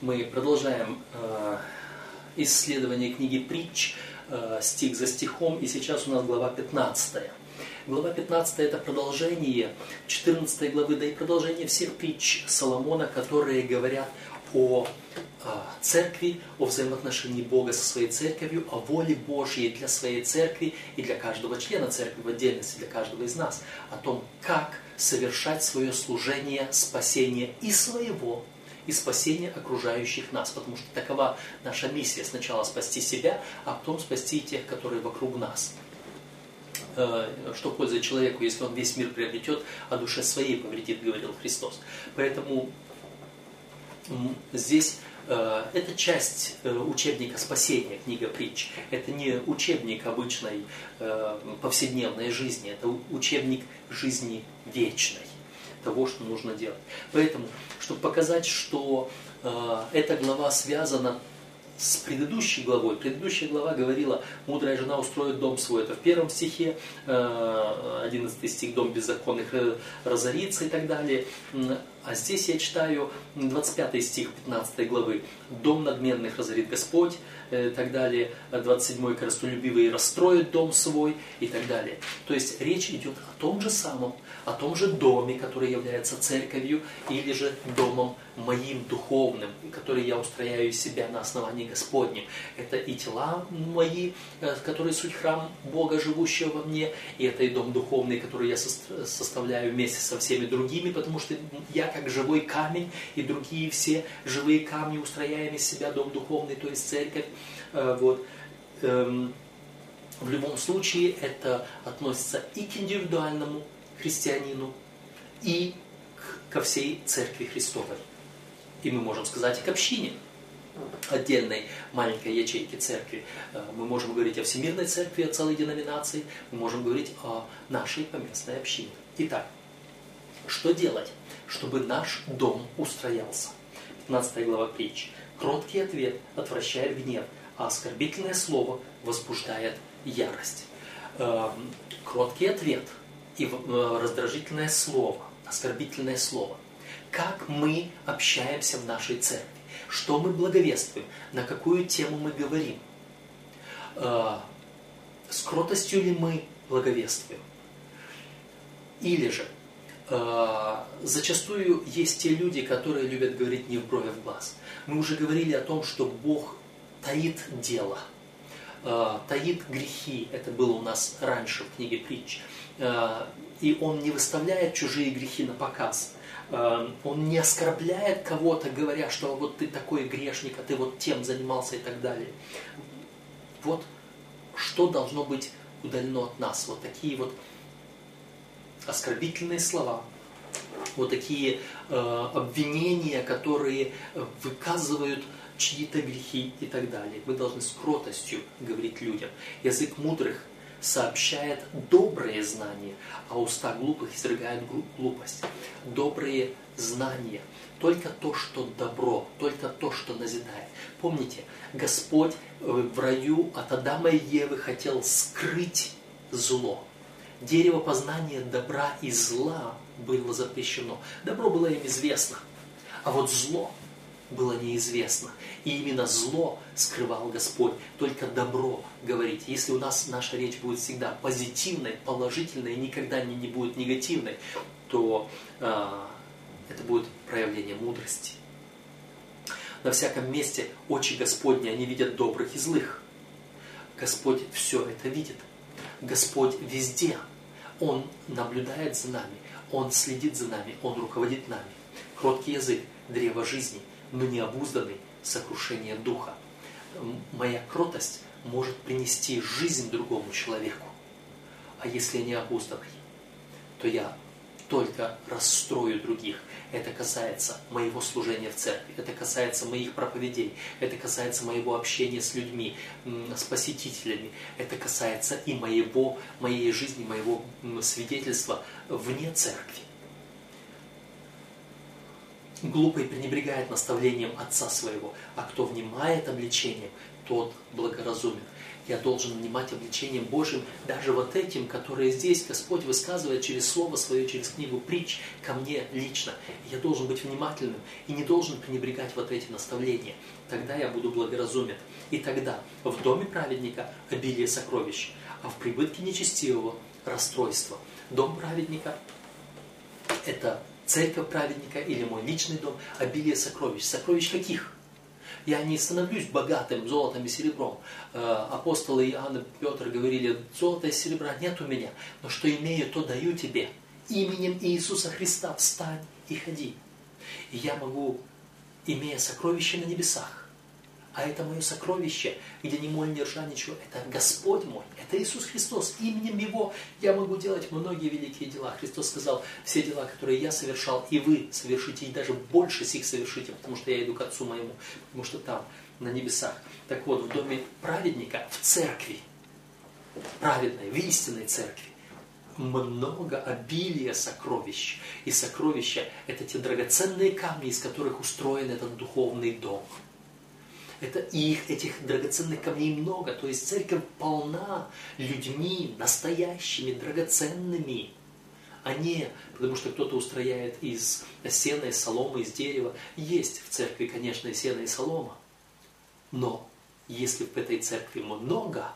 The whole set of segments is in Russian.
Мы продолжаем э, исследование книги «Притч» э, стих за стихом, и сейчас у нас глава 15. Глава 15 это продолжение 14 главы, да и продолжение всех притч Соломона, которые говорят о э, церкви, о взаимоотношении Бога со своей церковью, о воле Божьей для своей церкви и для каждого члена церкви в отдельности, для каждого из нас, о том, как совершать свое служение спасения и своего, и спасения окружающих нас, потому что такова наша миссия. Сначала спасти себя, а потом спасти тех, которые вокруг нас. Э, что польза человеку, если он весь мир приобретет, а душе своей повредит, говорил Христос. Поэтому здесь э, это часть э, учебника спасения, книга притч. Это не учебник обычной повседневной жизни, это учебник жизни вечной того, что нужно делать. Поэтому, чтобы показать, что э, эта глава связана с предыдущей главой. Предыдущая глава говорила, мудрая жена устроит дом свой. Это в первом стихе, 11 э, стих, дом беззаконных э, разорится и так далее. А здесь я читаю 25 стих 15 главы. Дом надменных разорит Господь, и так далее. 27 коростолюбивый расстроит дом свой и так далее. То есть речь идет о том же самом, о том же доме, который является церковью, или же домом моим духовным, который я устрояю из себя на основании Господнем. Это и тела мои, э, которые суть храм Бога, живущего во мне, и это и дом духовный, который я составляю вместе со всеми другими, потому что я как живой камень, и другие все живые камни устрояем из себя дом духовный, то есть церковь. Э, вот. Эм, в любом случае это относится и к индивидуальному христианину, и ко всей Церкви Христовой. И мы можем сказать и к общине, отдельной маленькой ячейки церкви. Э, мы можем говорить о всемирной церкви, о целой деноминации, мы можем говорить о нашей поместной общине. Итак, что делать, чтобы наш дом устроялся? 15 глава притчи. Кроткий ответ отвращает гнев, а оскорбительное слово возбуждает ярость. Эм, кроткий ответ – и э, раздражительное слово, оскорбительное слово. Как мы общаемся в нашей церкви? Что мы благовествуем? На какую тему мы говорим? Э, с кротостью ли мы благовествуем? Или же зачастую есть те люди, которые любят говорить не в бровь, а в глаз. Мы уже говорили о том, что Бог таит дело, таит грехи. Это было у нас раньше в книге притч. И он не выставляет чужие грехи на показ. Он не оскорбляет кого-то, говоря, что вот ты такой грешник, а ты вот тем занимался и так далее. Вот что должно быть удалено от нас. Вот такие вот оскорбительные слова, вот такие э, обвинения, которые выказывают чьи-то грехи и так далее. Мы должны с кротостью говорить людям. Язык мудрых сообщает добрые знания, а уста глупых изрыгают глупость. Добрые знания, только то, что добро, только то, что назидает. Помните, Господь э, в раю от Адама и Евы хотел скрыть зло. Дерево познания добра и зла было запрещено. Добро было им известно, а вот зло было неизвестно. И именно зло скрывал Господь, только добро говорить. Если у нас наша речь будет всегда позитивной, положительной, никогда не, не будет негативной, то э, это будет проявление мудрости. На всяком месте очи Господни, они видят добрых и злых. Господь все это видит. Господь везде. Он наблюдает за нами, Он следит за нами, Он руководит нами. Кроткий язык, древо жизни, но необузданный сокрушение духа. Моя кротость может принести жизнь другому человеку. А если я не обузданный, то я только расстрою других. Это касается моего служения в церкви, это касается моих проповедей, это касается моего общения с людьми, с посетителями, это касается и моего, моей жизни, моего свидетельства вне церкви. глупый пренебрегает наставлением отца своего, а кто внимает обличением, тот благоразумен. Я должен внимать обличением Божьим, даже вот этим, которые здесь Господь высказывает через Слово Свое, через книгу притч ко мне лично. Я должен быть внимательным и не должен пренебрегать вот эти наставления. Тогда я буду благоразумен. И тогда в доме праведника обилие сокровищ, а в прибытке нечестивого расстройство. Дом праведника – это церковь праведника или мой личный дом, обилие сокровищ. Сокровищ каких? Я не становлюсь богатым золотом и серебром. Э, апостолы Иоанн и Петр говорили, золота и серебра нет у меня, но что имею, то даю тебе. Именем Иисуса Христа встань и ходи. И я могу, имея сокровища на небесах, а это мое сокровище, где ни моль, ни ржа, ничего. Это Господь мой, это Иисус Христос. Именем Его я могу делать многие великие дела. Христос сказал, все дела, которые я совершал, и вы совершите, и даже больше сих совершите, потому что я иду к Отцу моему, потому что там, на небесах. Так вот, в доме праведника, в церкви, праведной, в истинной церкви, много обилия сокровищ. И сокровища – это те драгоценные камни, из которых устроен этот духовный дом – это их, этих драгоценных камней много. То есть церковь полна людьми настоящими, драгоценными, а не потому что кто-то устрояет из сена, из соломы, из дерева. Есть в церкви, конечно, и сено, и солома. Но если в этой церкви много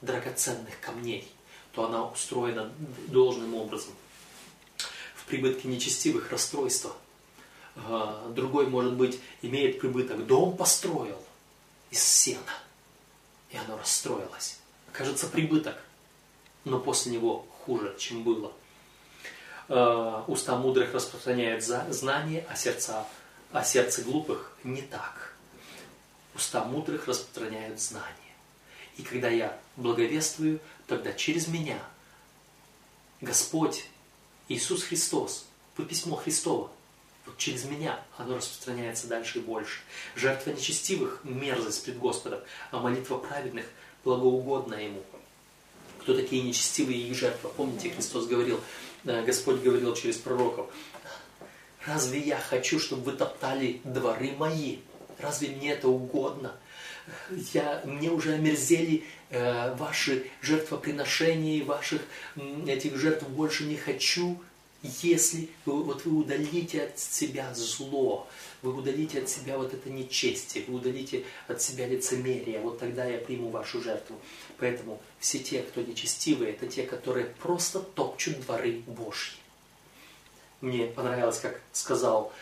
драгоценных камней, то она устроена должным образом. В прибытке нечестивых расстройства. А, другой, может быть, имеет прибыток, дом построил, из сена. И оно расстроилось. Кажется, прибыток, но после него хуже, чем было. Э, уста мудрых распространяют знания, а, сердца, а сердце глупых не так. Уста мудрых распространяют знания. И когда я благовествую, тогда через меня Господь Иисус Христос, по письмо Христово, вот через меня оно распространяется дальше и больше. Жертва нечестивых – мерзость пред Господом, а молитва праведных – благоугодна Ему. Кто такие нечестивые их жертвы? Помните, Христос говорил, э, Господь говорил через пророков, «Разве я хочу, чтобы вы топтали дворы мои? Разве мне это угодно?» я, мне уже омерзели э, ваши жертвоприношения, ваших этих жертв больше не хочу если вы, вот вы удалите от себя зло, вы удалите от себя вот это нечестие, вы удалите от себя лицемерие, вот тогда я приму вашу жертву. Поэтому все те, кто нечестивые, это те, которые просто топчут дворы Божьи. Мне понравилось, как сказал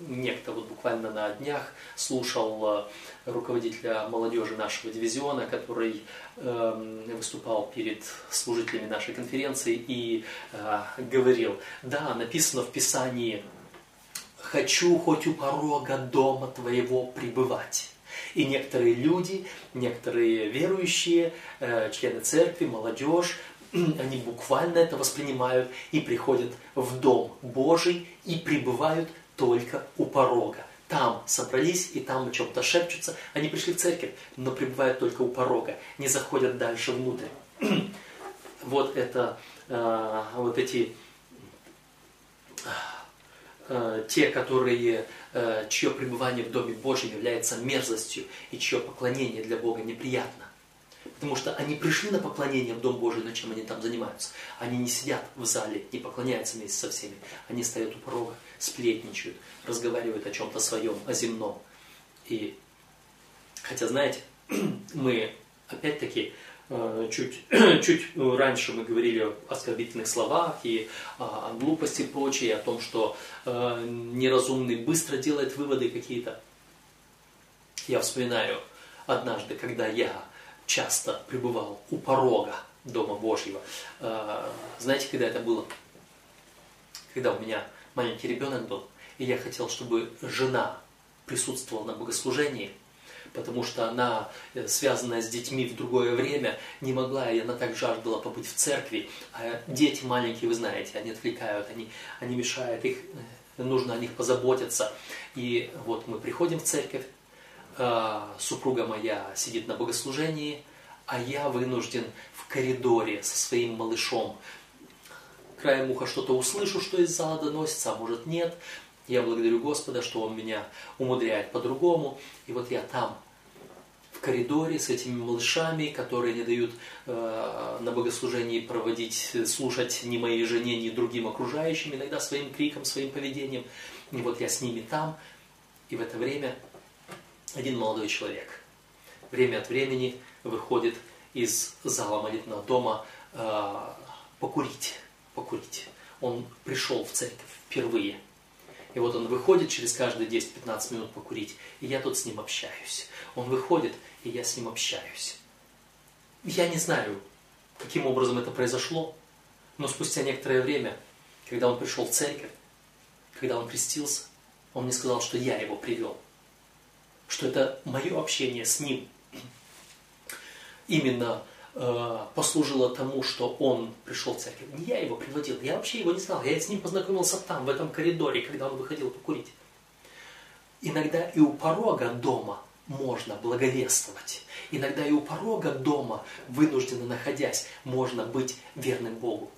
некто вот буквально на днях, слушал э, руководителя молодежи нашего дивизиона, который э, выступал перед служителями нашей конференции и э, говорил, да, написано в Писании, хочу хоть у порога дома твоего пребывать. И некоторые люди, некоторые верующие, э, члены церкви, молодежь, они буквально это воспринимают и приходят в дом Божий и пребывают только у порога. Там собрались и там о чем-то шепчутся. Они пришли в церковь, но пребывают только у порога, не заходят дальше внутрь. вот это, э, вот эти э, те, которые, э, чье пребывание в Доме Божьем является мерзостью и чье поклонение для Бога неприятно. Потому что они пришли на поклонение в Дом Божий, но чем они там занимаются? Они не сидят в зале, не поклоняются вместе со всеми. Они стоят у порога, сплетничают, разговаривают о чем-то своем, о земном. И, хотя, знаете, мы, опять-таки, э, чуть, чуть раньше мы говорили о оскорбительных словах и о глупости и прочее, о том, что э, неразумный быстро делает выводы какие-то. Я вспоминаю однажды, когда я часто пребывал у порога Дома Божьего. Э, знаете, когда это было? Когда у меня маленький ребенок был, и я хотел, чтобы жена присутствовала на богослужении, потому что она, э, связанная с детьми в другое время, не могла, и она так жаждала побыть в церкви. А дети маленькие, вы знаете, они отвлекают, они, они мешают, их, э, нужно о них позаботиться. И вот мы приходим в церковь, а, супруга моя сидит на богослужении, а я вынужден в коридоре со своим малышом. Краем уха что-то услышу, что из зала доносится, а может нет. Я благодарю Господа, что Он меня умудряет по-другому. И вот я там, в коридоре с этими малышами, которые не дают э, на богослужении проводить, слушать ни моей жене, ни другим окружающим, иногда своим криком, своим поведением. И вот я с ними там, и в это время один молодой человек время от времени выходит из зала молитвенного дома э, покурить, покурить. Он пришел в церковь впервые. И вот он выходит через каждые 10-15 минут покурить, и я тут с ним общаюсь. Он выходит, и я с ним общаюсь. Я не знаю, каким образом это произошло, но спустя некоторое время, когда он пришел в церковь, когда он крестился, он мне сказал, что я его привел. Что это мое общение с ним именно э, послужило тому, что он пришел в церковь. Не я его приводил, я вообще его не знал. Я с ним познакомился там, в этом коридоре, когда он выходил покурить. Иногда и у порога дома можно благовествовать. Иногда и у порога дома, вынужденно находясь, можно быть верным Богу.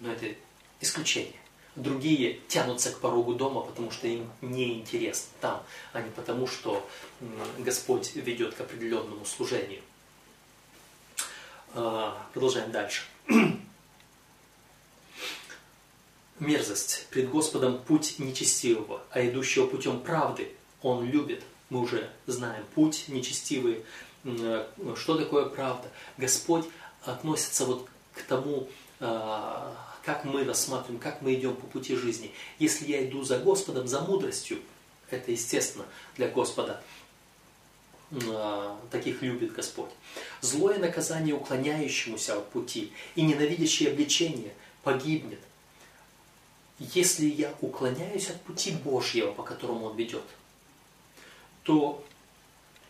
Но это исключение. Другие тянутся к порогу дома, потому что им неинтересно там, а не потому, что Господь ведет к определенному служению. А, продолжаем дальше. Мерзость. Пред Господом путь нечестивого, а идущего путем правды Он любит. Мы уже знаем путь нечестивый. Что такое правда? Господь относится вот к тому, а, как мы рассматриваем, как мы идем по пути жизни. Если я иду за Господом, за мудростью, это естественно для Господа, а, таких любит Господь. Злое наказание уклоняющемуся от пути и ненавидящее обличение погибнет, если я уклоняюсь от пути Божьего, по которому Он ведет, то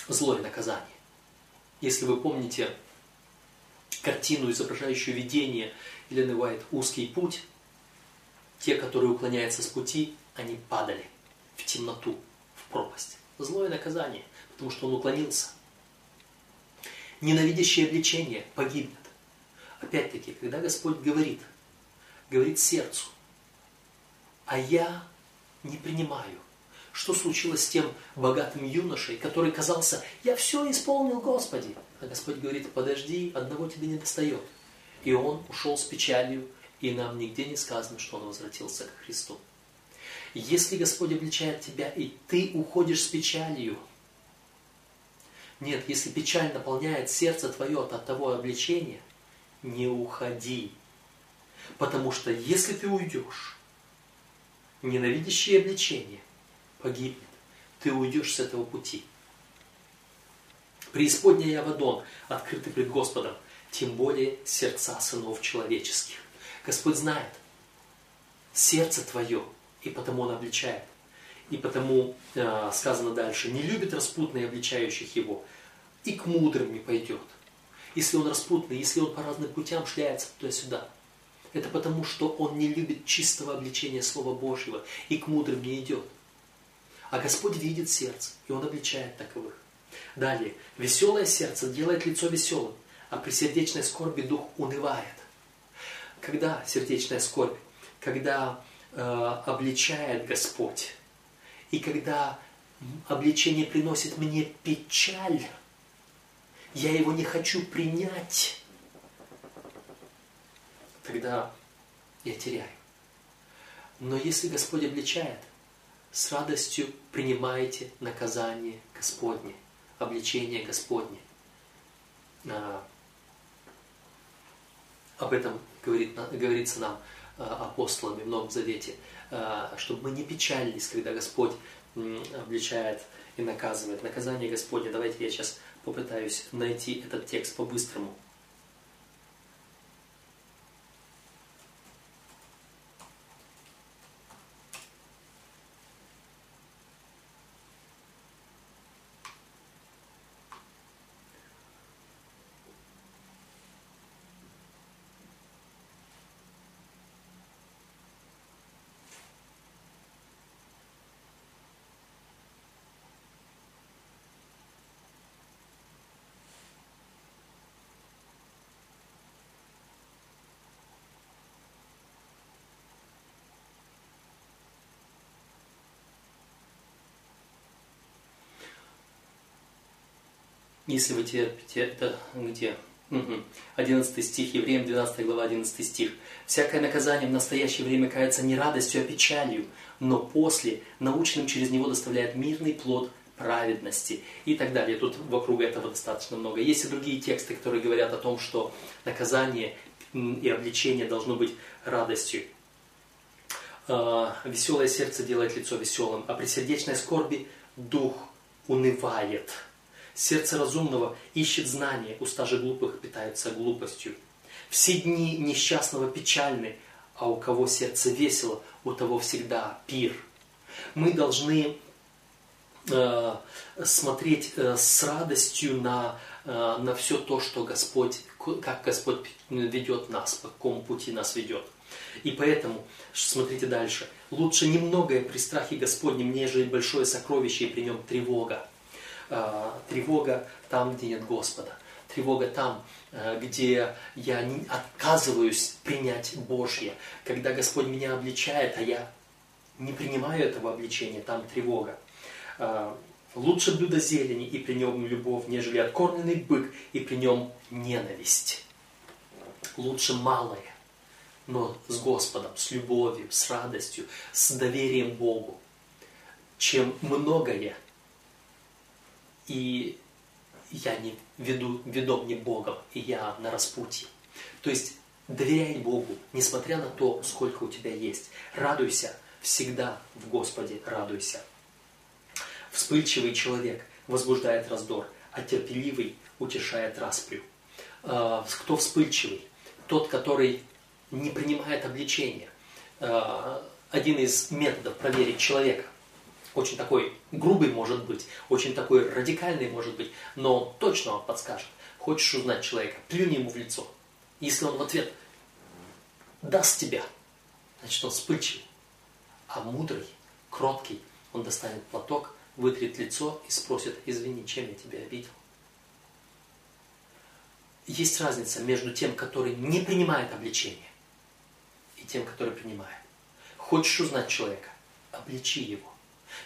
злое наказание. Если вы помните картину, изображающую видение Елены Уайт «Узкий путь», те, которые уклоняются с пути, они падали в темноту, в пропасть. Злое наказание, потому что он уклонился. Ненавидящее обличение погибнет. Опять-таки, когда Господь говорит, говорит сердцу, а я не принимаю. Что случилось с тем богатым юношей, который казался, я все исполнил, Господи. А Господь говорит, подожди, одного тебе не достает. И он ушел с печалью, и нам нигде не сказано, что он возвратился к Христу. Если Господь обличает тебя, и ты уходишь с печалью, нет, если печаль наполняет сердце твое от того обличения, не уходи. Потому что если ты уйдешь, ненавидящее обличение погибнет. Ты уйдешь с этого пути. Преисподняя и Авадон открыты пред Господом, тем более сердца сынов человеческих. Господь знает сердце твое, и потому Он обличает. И потому э, сказано дальше, не любит распутные обличающих его, и к мудрым не пойдет. Если он распутный, если он по разным путям шляется туда-сюда, это потому, что он не любит чистого обличения Слова Божьего и к мудрым не идет. А Господь видит сердце, и Он обличает таковых. Далее, веселое сердце делает лицо веселым, а при сердечной скорби дух унывает. Когда сердечная скорбь? Когда э, обличает Господь. И когда обличение приносит мне печаль, я его не хочу принять, тогда я теряю. Но если Господь обличает, с радостью принимайте наказание Господне, обличение Господне. А, об этом говорит, говорится нам а, апостолами в Новом Завете, а, чтобы мы не печалились, когда Господь обличает и наказывает. Наказание Господне. Давайте я сейчас попытаюсь найти этот текст по-быстрому. Если вы терпите, это где? Угу. 11 стих, Евреям 12 глава, 11 стих. «Всякое наказание в настоящее время кается не радостью, а печалью, но после научным через него доставляет мирный плод праведности» и так далее. Тут вокруг этого достаточно много. Есть и другие тексты, которые говорят о том, что наказание и обличение должно быть радостью. А, Веселое сердце делает лицо веселым, а при сердечной скорби дух унывает. Сердце разумного ищет знания, уста же глупых питаются глупостью. Все дни несчастного печальны, а у кого сердце весело, у того всегда пир. Мы должны э, смотреть э, с радостью на, э, на все то, что Господь, как Господь ведет нас, по какому пути нас ведет. И поэтому, смотрите дальше, лучше немногое при страхе Господнем, нежели большое сокровище и при нем тревога. А, тревога там, где нет Господа. Тревога там, а, где я отказываюсь принять Божье. Когда Господь меня обличает, а я не принимаю этого обличения, там тревога. А, лучше блюдо зелени и при нем любовь, нежели откормленный бык и при нем ненависть. Лучше малое, но с Господом, с любовью, с радостью, с доверием Богу, чем многое, и я не веду, ведом не Богом, и я на распутье. То есть доверяй Богу, несмотря на то, сколько у тебя есть. Радуйся, всегда в Господе радуйся. Вспыльчивый человек возбуждает раздор, а терпеливый утешает распрю. А, кто вспыльчивый? Тот, который не принимает обличения. А, один из методов проверить человека – очень такой грубый может быть, очень такой радикальный может быть, но точно он подскажет. Хочешь узнать человека, плюни ему в лицо. Если он в ответ даст тебя, значит он вспыльчивый. А мудрый, кроткий, он достанет платок, вытрет лицо и спросит, извини, чем я тебя обидел. Есть разница между тем, который не принимает обличение, и тем, который принимает. Хочешь узнать человека, обличи его.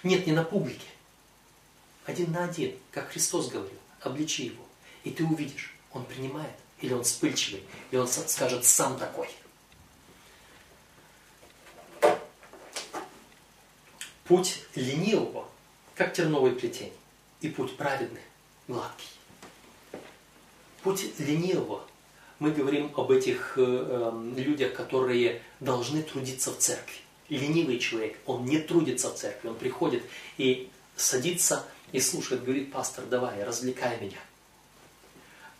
Нет, не на публике. Один на один, как Христос говорил, обличи его. И ты увидишь, он принимает, или он вспыльчивый, и он скажет сам такой. Путь ленивого, как терновый плетень, и путь праведный, гладкий. Путь ленивого, мы говорим об этих э, э, людях, которые должны трудиться в церкви ленивый человек, он не трудится в церкви, он приходит и садится и слушает, говорит, пастор, давай, развлекай меня.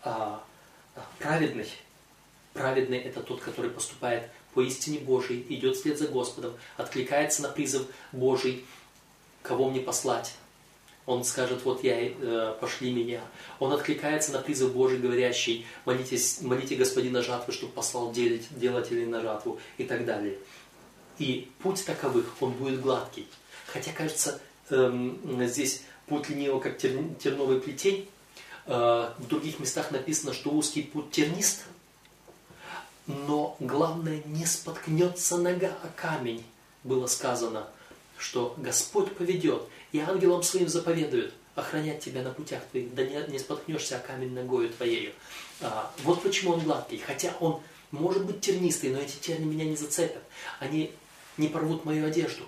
А, праведный, праведный это тот, который поступает по истине Божией, идет вслед за Господом, откликается на призыв Божий, кого мне послать. Он скажет, вот я, э, пошли меня. Он откликается на призыв Божий, говорящий, молитесь, молите Господина жатвы, чтобы послал делать, делателей на жатву и так далее. И путь таковых, он будет гладкий. Хотя, кажется, эм, здесь путь ленивого, как тер, терновый плетень. Э, в других местах написано, что узкий путь тернист. Но главное, не споткнется нога о камень. Было сказано, что Господь поведет, и ангелам своим заповедует охранять тебя на путях твоих, да не, не споткнешься о камень ногою твоею. А, вот почему он гладкий. Хотя он может быть тернистый, но эти терни меня не зацепят. Они не порвут мою одежду.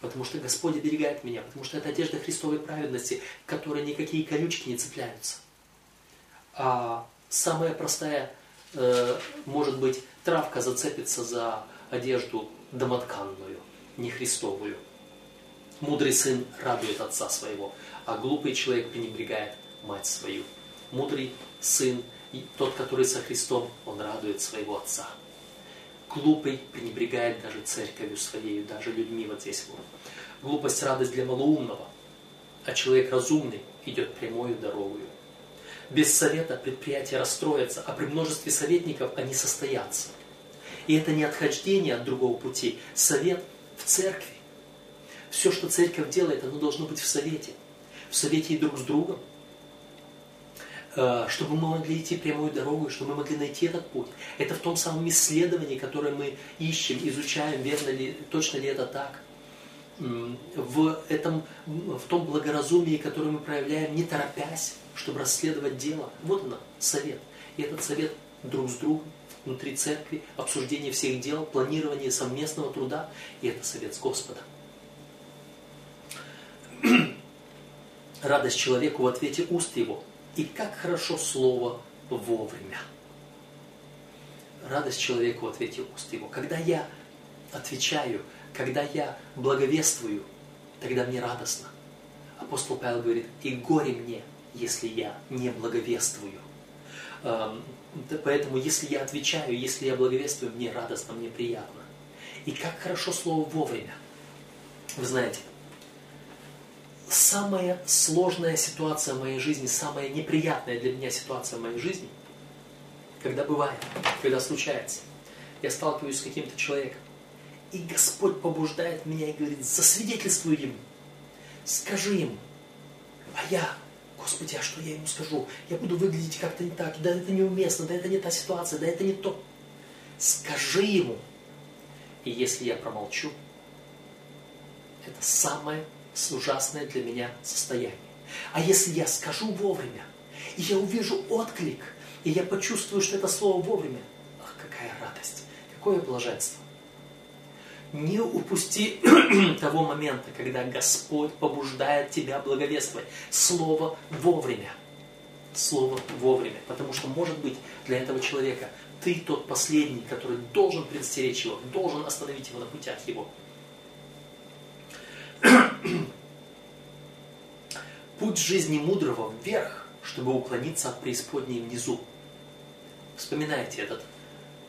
Потому что Господь оберегает меня, потому что это одежда Христовой праведности, к которой никакие колючки не цепляются. А самая простая, э, может быть, травка зацепится за одежду домотканную, не Христовую. Мудрый сын радует отца своего, а глупый человек пренебрегает мать свою. Мудрый сын, тот, который со Христом, он радует своего отца. Глупый пренебрегает даже церковью своей, даже людьми вот здесь вот. Глупость – радость для малоумного, а человек разумный идет прямою дорогою. Без совета предприятия расстроятся, а при множестве советников они состоятся. И это не отхождение от другого пути, совет в церкви. Все, что церковь делает, оно должно быть в совете. В совете и друг с другом, чтобы мы могли идти прямую дорогу, чтобы мы могли найти этот путь. Это в том самом исследовании, которое мы ищем, изучаем, верно ли, точно ли это так. в, этом, в том благоразумии, которое мы проявляем, не торопясь, чтобы расследовать дело. Вот он, совет. И этот совет друг с другом, внутри церкви, обсуждение всех дел, планирование совместного труда, и это совет с Господом. Радость человеку в ответе уст его, и как хорошо слово вовремя. Радость человеку в ответе уст его. Когда я отвечаю, когда я благовествую, тогда мне радостно. Апостол Павел говорит, и горе мне, если я не благовествую. Эм, поэтому, если я отвечаю, если я благовествую, мне радостно, мне приятно. И как хорошо слово вовремя. Вы знаете, самая сложная ситуация в моей жизни, самая неприятная для меня ситуация в моей жизни, когда бывает, когда случается, я сталкиваюсь с каким-то человеком, и Господь побуждает меня и говорит, засвидетельствуй ему, скажи ему. А я, Господи, а что я ему скажу? Я буду выглядеть как-то не так, да это неуместно, да это не та ситуация, да это не то. Скажи ему. И если я промолчу, это самое ужасное для меня состояние. А если я скажу вовремя, и я увижу отклик, и я почувствую, что это слово вовремя, ах, какая радость, какое блаженство. Не упусти того момента, когда Господь побуждает тебя благовествовать. Слово вовремя. Слово вовремя. Потому что, может быть, для этого человека ты тот последний, который должен предстеречь его, должен остановить его на путях его. Путь жизни мудрого вверх, чтобы уклониться от преисподней внизу. Вспоминайте этот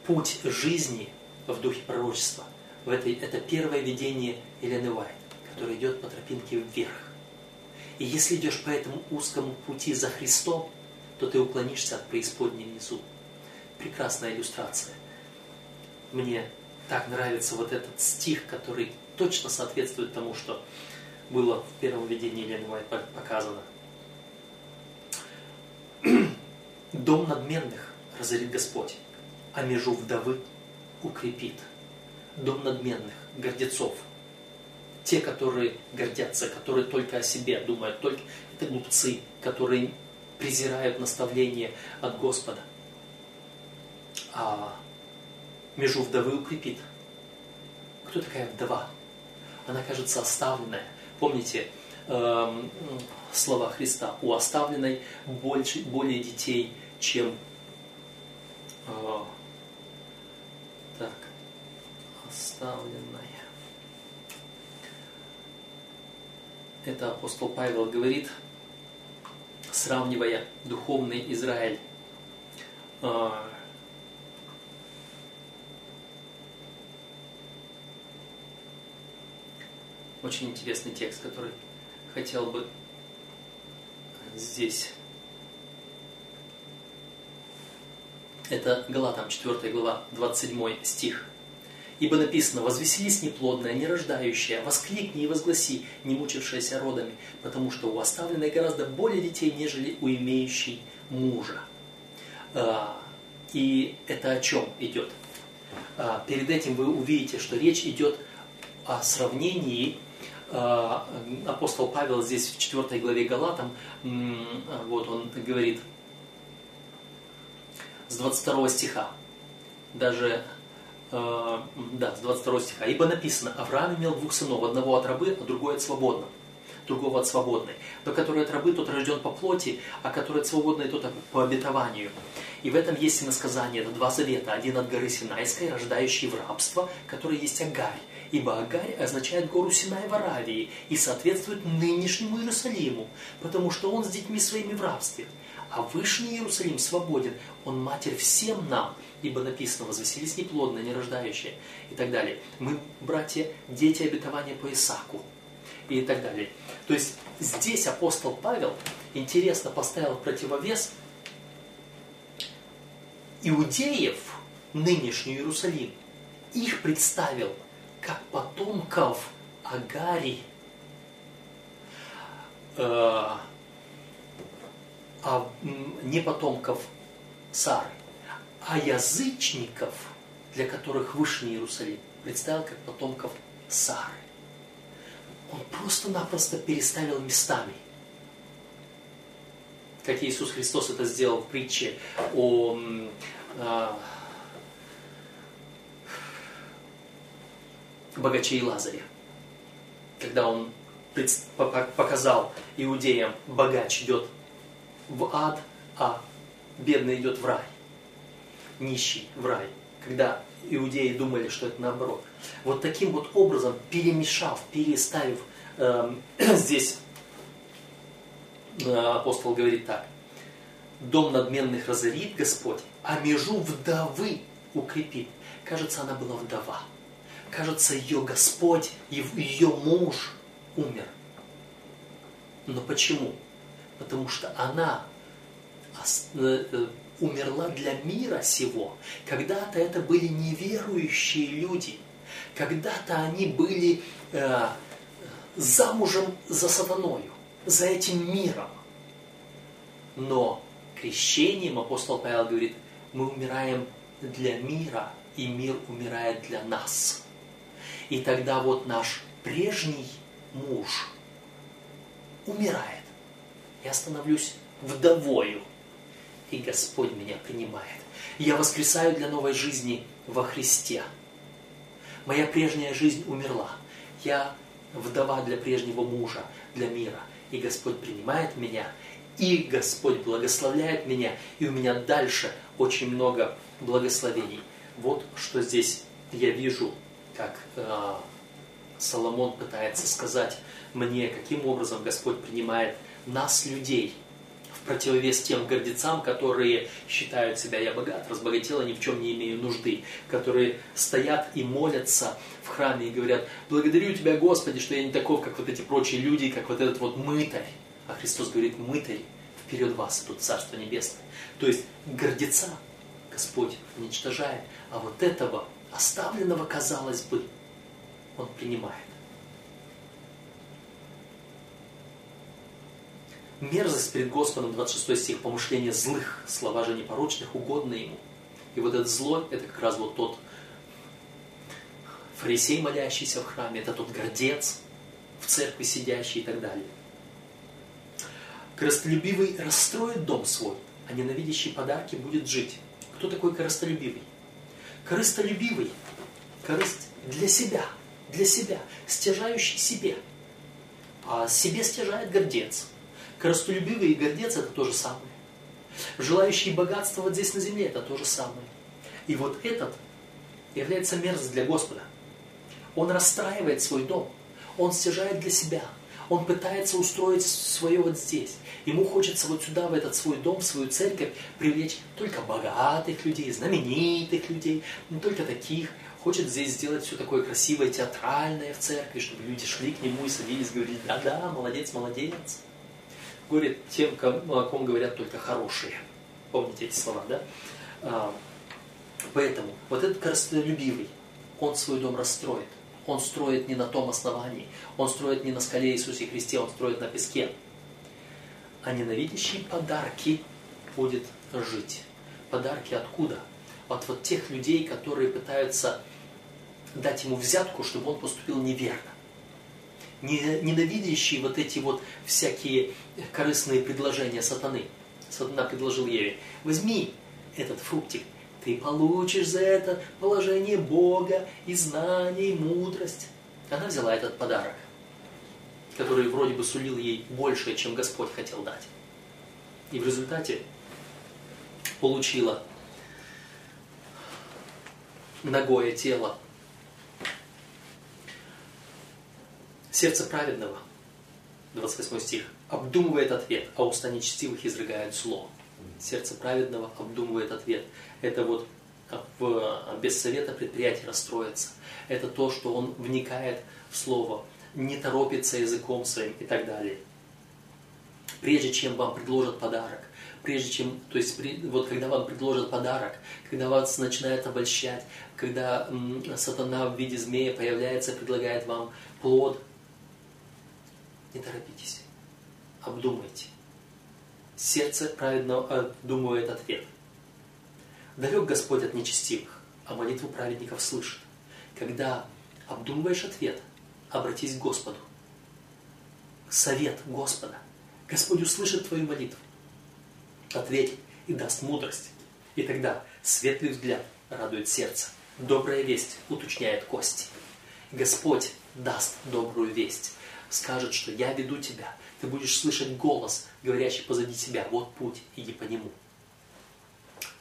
путь жизни в духе пророчества. В этой, это первое видение Елены Уайт, которое идет по тропинке вверх. И если идешь по этому узкому пути за Христом, то ты уклонишься от преисподней внизу. Прекрасная иллюстрация. Мне так нравится вот этот стих, который точно соответствует тому, что было в первом видении Елены Уайт показано. Дом надменных разорит Господь, а межу вдовы укрепит. Дом надменных, гордецов, те, которые гордятся, которые только о себе думают, только это глупцы, которые презирают наставление от Господа. А межу вдовы укрепит. Кто такая вдова? Она кажется оставленная, Помните э, слова Христа, у оставленной больше, более детей, чем э, так, оставленная. Это апостол Павел говорит, сравнивая духовный Израиль э, Очень интересный текст, который хотел бы здесь. Это Галатам 4 глава, 27 стих. Ибо написано, возвеселись неплодная, нерождающая, воскликни и возгласи, не мучившаяся родами, потому что у оставленной гораздо более детей, нежели у имеющей мужа. А, и это о чем идет? А, перед этим вы увидите, что речь идет о сравнении апостол Павел здесь в 4 главе Галатам, вот он говорит с 22 стиха, даже, а, да, с 22 стиха, ибо написано, Авраам имел двух сынов, одного от рабы, а другой от свободного другого от свободной. Но который от рабы, тот рожден по плоти, а который от свободной, тот по обетованию. И в этом есть иносказание, это два завета. Один от горы Синайской, рождающий в рабство, который есть Агарь ибо Агарь означает гору Синай в Аравии и соответствует нынешнему Иерусалиму, потому что он с детьми своими в рабстве. А Вышний Иерусалим свободен, он матерь всем нам, ибо написано, возвеселись неплодно, нерождающие и так далее. Мы, братья, дети обетования по Исаку и так далее. То есть здесь апостол Павел интересно поставил противовес иудеев, нынешний Иерусалим, их представил как потомков Агари, э, а не потомков Сары, а язычников, для которых Вышний Иерусалим, представил как потомков Сары. Он просто-напросто переставил местами. Как Иисус Христос это сделал в притче о а, богаче и Лазаре. Когда он показал иудеям, богач идет в ад, а бедный идет в рай. Нищий в рай. Когда иудеи думали, что это наоборот. Вот таким вот образом, перемешав, переставив, э, здесь э, апостол говорит так. Дом надменных разорит Господь, а межу вдовы укрепит. Кажется, она была вдова. Кажется, ее Господь, ее муж умер. Но почему? Потому что она э, э, умерла для мира сего. Когда-то это были неверующие люди. Когда-то они были э, замужем за сатаною, за этим миром. Но крещением апостол Павел говорит, мы умираем для мира, и мир умирает для нас. И тогда вот наш прежний муж умирает. Я становлюсь вдовою и Господь меня принимает. Я воскресаю для новой жизни во Христе. Моя прежняя жизнь умерла. Я вдова для прежнего мужа, для мира. И Господь принимает меня, и Господь благословляет меня, и у меня дальше очень много благословений. Вот что здесь я вижу, как э, Соломон пытается сказать мне, каким образом Господь принимает нас, людей – противовес тем гордецам, которые считают себя «я богат, разбогател, ни в чем не имею нужды», которые стоят и молятся в храме и говорят «благодарю Тебя, Господи, что я не таков, как вот эти прочие люди, как вот этот вот мытарь». А Христос говорит «мытарь, вперед вас тут Царство Небесное». То есть гордеца Господь уничтожает, а вот этого оставленного, казалось бы, Он принимает. Мерзость перед Господом, 26 стих, помышление злых, слова же непорочных, угодно Ему. И вот это зло, это как раз вот тот фарисей, молящийся в храме, это тот гордец, в церкви сидящий и так далее. Коростолюбивый расстроит дом свой, а ненавидящий подарки будет жить. Кто такой коростолюбивый? Корыстолюбивый, корысть для себя, для себя, стяжающий себе. А себе стяжает гордец – Коростолюбивый и гордец – это то же самое. Желающий богатства вот здесь на земле – это то же самое. И вот этот является мерзость для Господа. Он расстраивает свой дом. Он стяжает для себя. Он пытается устроить свое вот здесь. Ему хочется вот сюда, в этот свой дом, в свою церковь, привлечь только богатых людей, знаменитых людей, не только таких. Хочет здесь сделать все такое красивое, театральное в церкви, чтобы люди шли к нему и садились, говорили, да-да, молодец, молодец. Горе тем, о ком говорят только хорошие. Помните эти слова, да? А, поэтому вот этот корыстолюбивый, он свой дом расстроит. Он строит не на том основании. Он строит не на скале Иисусе Христе, он строит на песке. А ненавидящий подарки будет жить. Подарки откуда? От вот тех людей, которые пытаются дать ему взятку, чтобы он поступил неверно ненавидящий вот эти вот всякие корыстные предложения сатаны. Сатана предложил Еве, возьми этот фруктик, ты получишь за это положение Бога и знание, и мудрость. Она взяла этот подарок, который вроде бы сулил ей больше, чем Господь хотел дать. И в результате получила ногое тело Сердце праведного, 28 стих, обдумывает ответ, а уста нечестивых изрыгают зло. Сердце праведного обдумывает ответ. Это вот в, без совета предприятие расстроится. Это то, что он вникает в слово, не торопится языком своим и так далее. Прежде чем вам предложат подарок, прежде чем, то есть вот когда вам предложат подарок, когда вас начинает обольщать, когда м, сатана в виде змея появляется, предлагает вам плод, не торопитесь, обдумайте. Сердце праведно обдумывает ответ. Далек Господь от нечестивых, а молитву праведников слышит. Когда обдумываешь ответ, обратись к Господу. совет Господа. Господь услышит твою молитву, ответит и даст мудрость. И тогда светлый взгляд радует сердце, добрая весть уточняет кости. Господь даст добрую весть, скажет, что я веду тебя, ты будешь слышать голос, говорящий позади тебя, вот путь, иди по нему.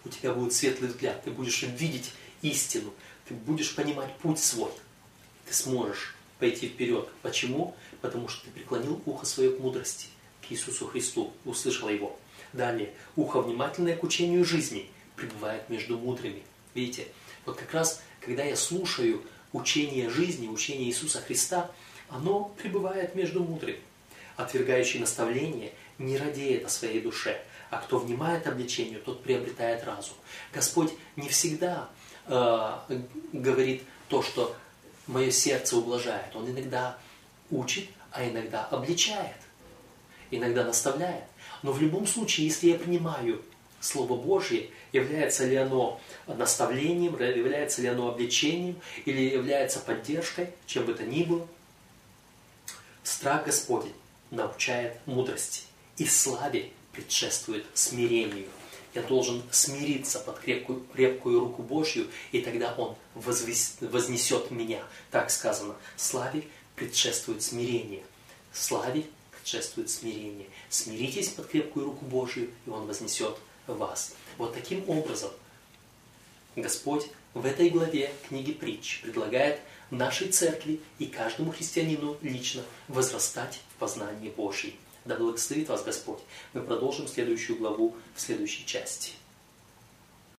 У тебя будет светлый взгляд, ты будешь видеть истину, ты будешь понимать путь свой. Ты сможешь пойти вперед. Почему? Потому что ты преклонил ухо свое к мудрости, к Иисусу Христу, услышал Его. Далее, ухо внимательное к учению жизни пребывает между мудрыми. Видите, вот как раз, когда я слушаю учение жизни, учение Иисуса Христа, оно пребывает между мудрыми. Отвергающий наставление не радеет о своей душе, а кто внимает обличению, тот приобретает разум. Господь не всегда э, говорит то, что мое сердце ублажает. Он иногда учит, а иногда обличает, иногда наставляет. Но в любом случае, если я принимаю Слово Божье, является ли оно наставлением, является ли оно обличением или является поддержкой, чем бы то ни было, страх Господень научает мудрости, и славе предшествует смирению. Я должен смириться под крепкую, крепкую руку Божью, и тогда Он возвес, вознесет меня. Так сказано, славе предшествует смирение. Славе предшествует смирение. Смиритесь под крепкую руку Божью, и Он вознесет вас. Вот таким образом Господь в этой главе книги притч предлагает нашей церкви и каждому христианину лично возрастать в познании Божьей. Да благословит вас Господь. Мы продолжим следующую главу в следующей части.